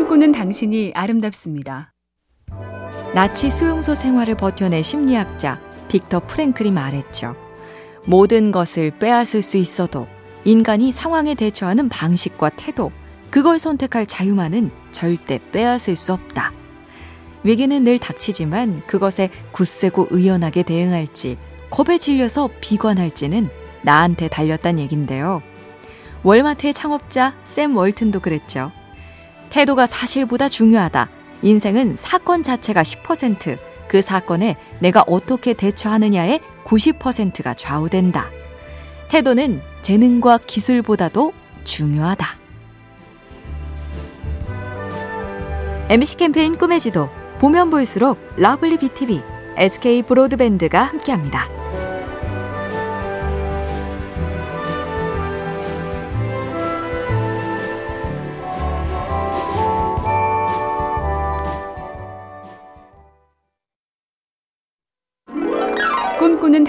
꿈꾸는 당신이 아름답습니다. 나치 수용소 생활을 버텨낸 심리학자 빅터 프랭클이 말했죠. 모든 것을 빼앗을 수 있어도 인간이 상황에 대처하는 방식과 태도, 그걸 선택할 자유만은 절대 빼앗을 수 없다. 위기는 늘 닥치지만 그것에 굳세고 의연하게 대응할지, 겁에 질려서 비관할지는 나한테 달렸단 얘긴데요. 월마트의 창업자 샘 월튼도 그랬죠. 태도가 사실보다 중요하다. 인생은 사건 자체가 10%, 그 사건에 내가 어떻게 대처하느냐에 90%가 좌우된다. 태도는 재능과 기술보다도 중요하다. MC 캠페인 꿈의 지도 보면 볼수록 러블리 BTV, SK 브로드밴드가 함께합니다.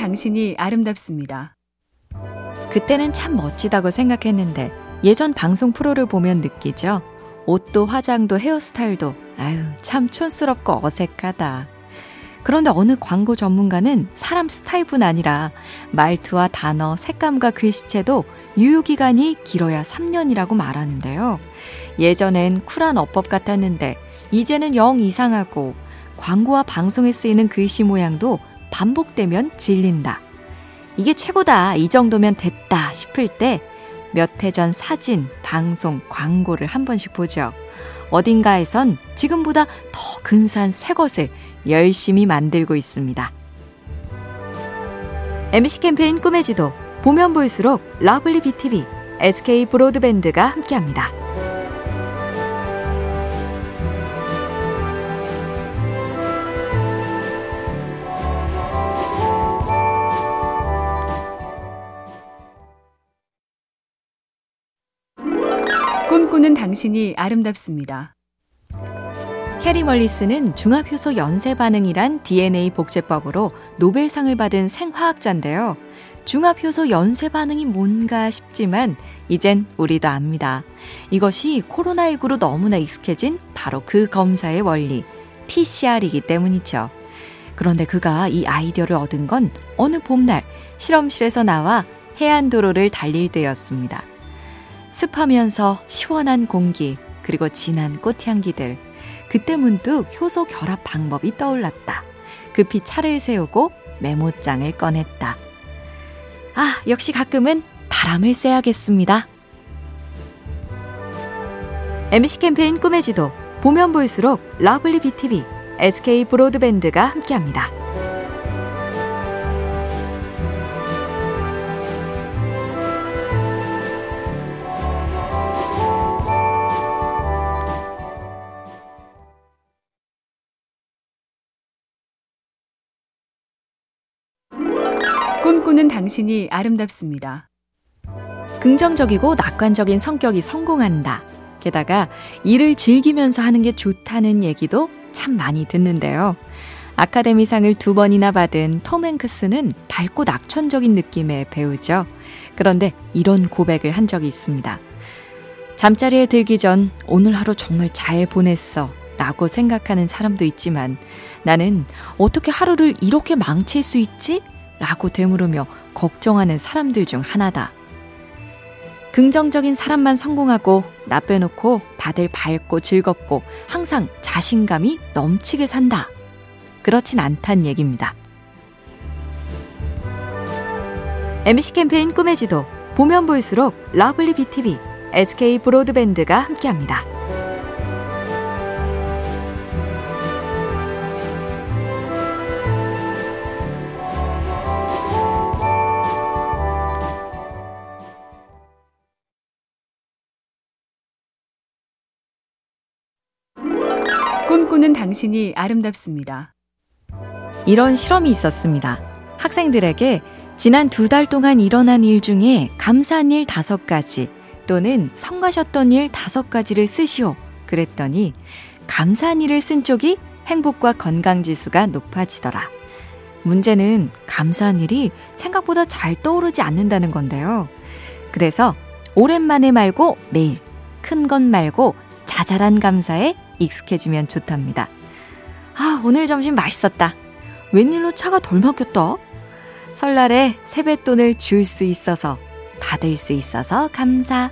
당신이 아름답습니다. 그때는 참 멋지다고 생각했는데 예전 방송 프로를 보면 느끼죠. 옷도 화장도 헤어스타일도 아유 참 촌스럽고 어색하다. 그런데 어느 광고 전문가는 사람 스타일뿐 아니라 말투와 단어, 색감과 글씨체도 유효기간이 길어야 3년이라고 말하는데요. 예전엔 쿨한 어법 같았는데 이제는 영 이상하고 광고와 방송에 쓰이는 글씨 모양도 반복되면 질린다. 이게 최고다. 이 정도면 됐다 싶을 때 몇 해 전 사진, 방송, 광고를 한 번씩 보죠. 어딘가에선 지금보다 더 근사한 새 것을 열심히 만들고 있습니다. MC 캠페인 꿈의 지도 보면 볼수록 러블리 BTV, SK 브로드밴드가 함께합니다. 꿈꾸는 당신이 아름답습니다. 캐리 멀리스는 중합효소 연쇄 반응이란 DNA 복제법으로 노벨상을 받은 생화학자인데요. 중합효소 연쇄 반응이 뭔가 싶지만 이젠 우리도 압니다. 이것이 코로나19로 너무나 익숙해진 바로 그 검사의 원리, PCR이기 때문이죠. 그런데 그가 이 아이디어를 얻은 건 어느 봄날 실험실에서 나와 해안도로를 달릴 때였습니다. 습하면서 시원한 공기, 그리고 진한 꽃향기들. 그때 문득 효소 결합 방법이 떠올랐다. 급히 차를 세우고 메모장을 꺼냈다. 아, 역시 가끔은 바람을 쐬야겠습니다. MC 캠페인 꿈의 지도, 보면 볼수록 러블리 BTV, SK 브로드밴드가 함께합니다. 꿈꾸는 당신이 아름답습니다. 긍정적이고 낙관적인 성격이 성공한다. 게다가 일을 즐기면서 하는 게 좋다는 얘기도 참 많이 듣는데요. 아카데미상을 두 번이나 받은 톰 행크스는 밝고 낙천적인 느낌의 배우죠. 그런데 이런 고백을 한 적이 있습니다. 잠자리에 들기 전 오늘 하루 정말 잘 보냈어. 라고 생각하는 사람도 있지만 나는 어떻게 하루를 이렇게 망칠 수 있지? 라고 되물으며 걱정하는 사람들 중 하나다. 긍정적인 사람만 성공하고 나 빼놓고 다들 밝고 즐겁고 항상 자신감이 넘치게 산다. 그렇진 않단 얘기입니다. MC 캠페인 꿈의 지도 보면 볼수록 러블리 BTV, SK 브로드밴드가 함께합니다. 꿈꾸는 당신이 아름답습니다. 이런 실험이 있었습니다. 학생들에게 지난 두 달 동안 일어난 일 중에 감사한 일 다섯 가지 또는 성가셨던 일 다섯 가지를 쓰시오. 그랬더니 감사한 일을 쓴 쪽이 행복과 건강 지수가 높아지더라. 문제는 감사한 일이 생각보다 잘 떠오르지 않는다는 건데요. 그래서 오랜만에 말고 매일, 큰건 말고 자잘한 감사에 익숙해지면 좋답니다. 아, 오늘 점심 맛있었다. 웬일로 차가 덜 막혔다? 설날에 세뱃돈을 줄 수 있어서, 받을 수 있어서 감사.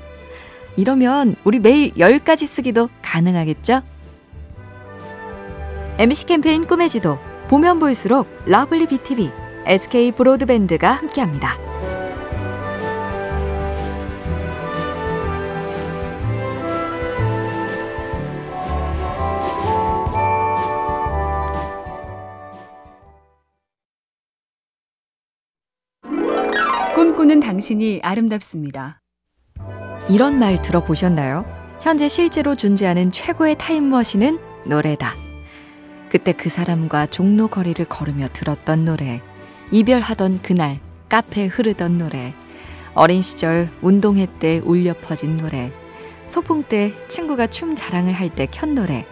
이러면 우리 매일 10가지 쓰기도 가능하겠죠? MC 캠페인 꿈의 지도, 보면 볼수록 러블리 BTV, SK 브로드밴드가 함께합니다. 꿈꾸는 당신이 아름답습니다. 이런 말 들어보셨나요? 현재 실제로 존재하는 최고의 타임머신은 노래다. 그때 그 사람과 종로 거리를 걸으며 들었던 노래, 이별하던 그날 카페에 흐르던 노래, 어린 시절 운동회 때 울려 퍼진 노래, 소풍 때 친구가 춤 자랑을 할 때 켠 노래,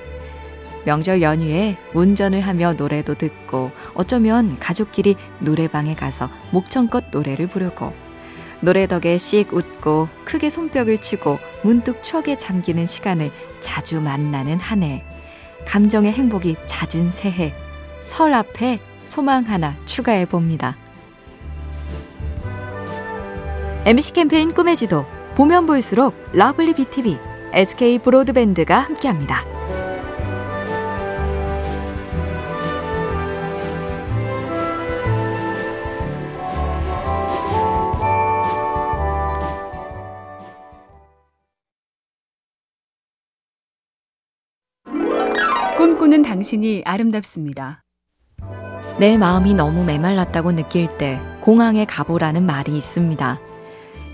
명절 연휴에 운전을 하며 노래도 듣고 어쩌면 가족끼리 노래방에 가서 목청껏 노래를 부르고 노래 덕에 씩 웃고 크게 손뼉을 치고 문득 추억에 잠기는 시간을 자주 만나는 한 해. 감정의 행복이 잦은 새해. 설 앞에 소망 하나 추가해 봅니다. MC 캠페인 꿈의 지도 보면 볼수록 러블리 BTV, SK 브로드밴드가 함께합니다. 꿈꾸는 당신이 아름답습니다. 내 마음이 너무 메말랐다고 느낄 때 공항에 가보라는 말이 있습니다.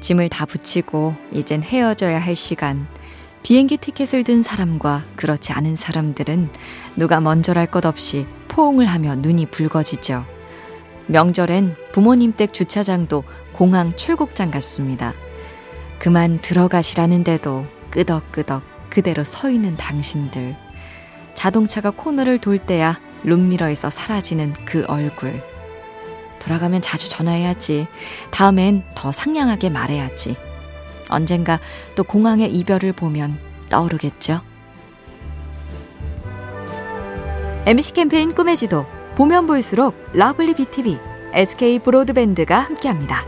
짐을 다 붙이고 이젠 헤어져야 할 시간. 비행기 티켓을 든 사람과 그렇지 않은 사람들은 누가 먼저랄 것 없이 포옹을 하며 눈이 붉어지죠. 명절엔 부모님 댁 주차장도 공항 출국장 같습니다. 그만 들어가시라는데도 끄덕끄덕 그대로 서 있는 당신들. 자동차가 코너를 돌 때야 룸미러에서 사라지는 그 얼굴. 돌아가면 자주 전화해야지. 다음엔 더 상냥하게 말해야지. 언젠가 또 공항의 이별을 보면 떠오르겠죠. MC 캠페인 꿈의 지도 보면 볼수록 러블리 BTV, SK 브로드밴드가 함께합니다.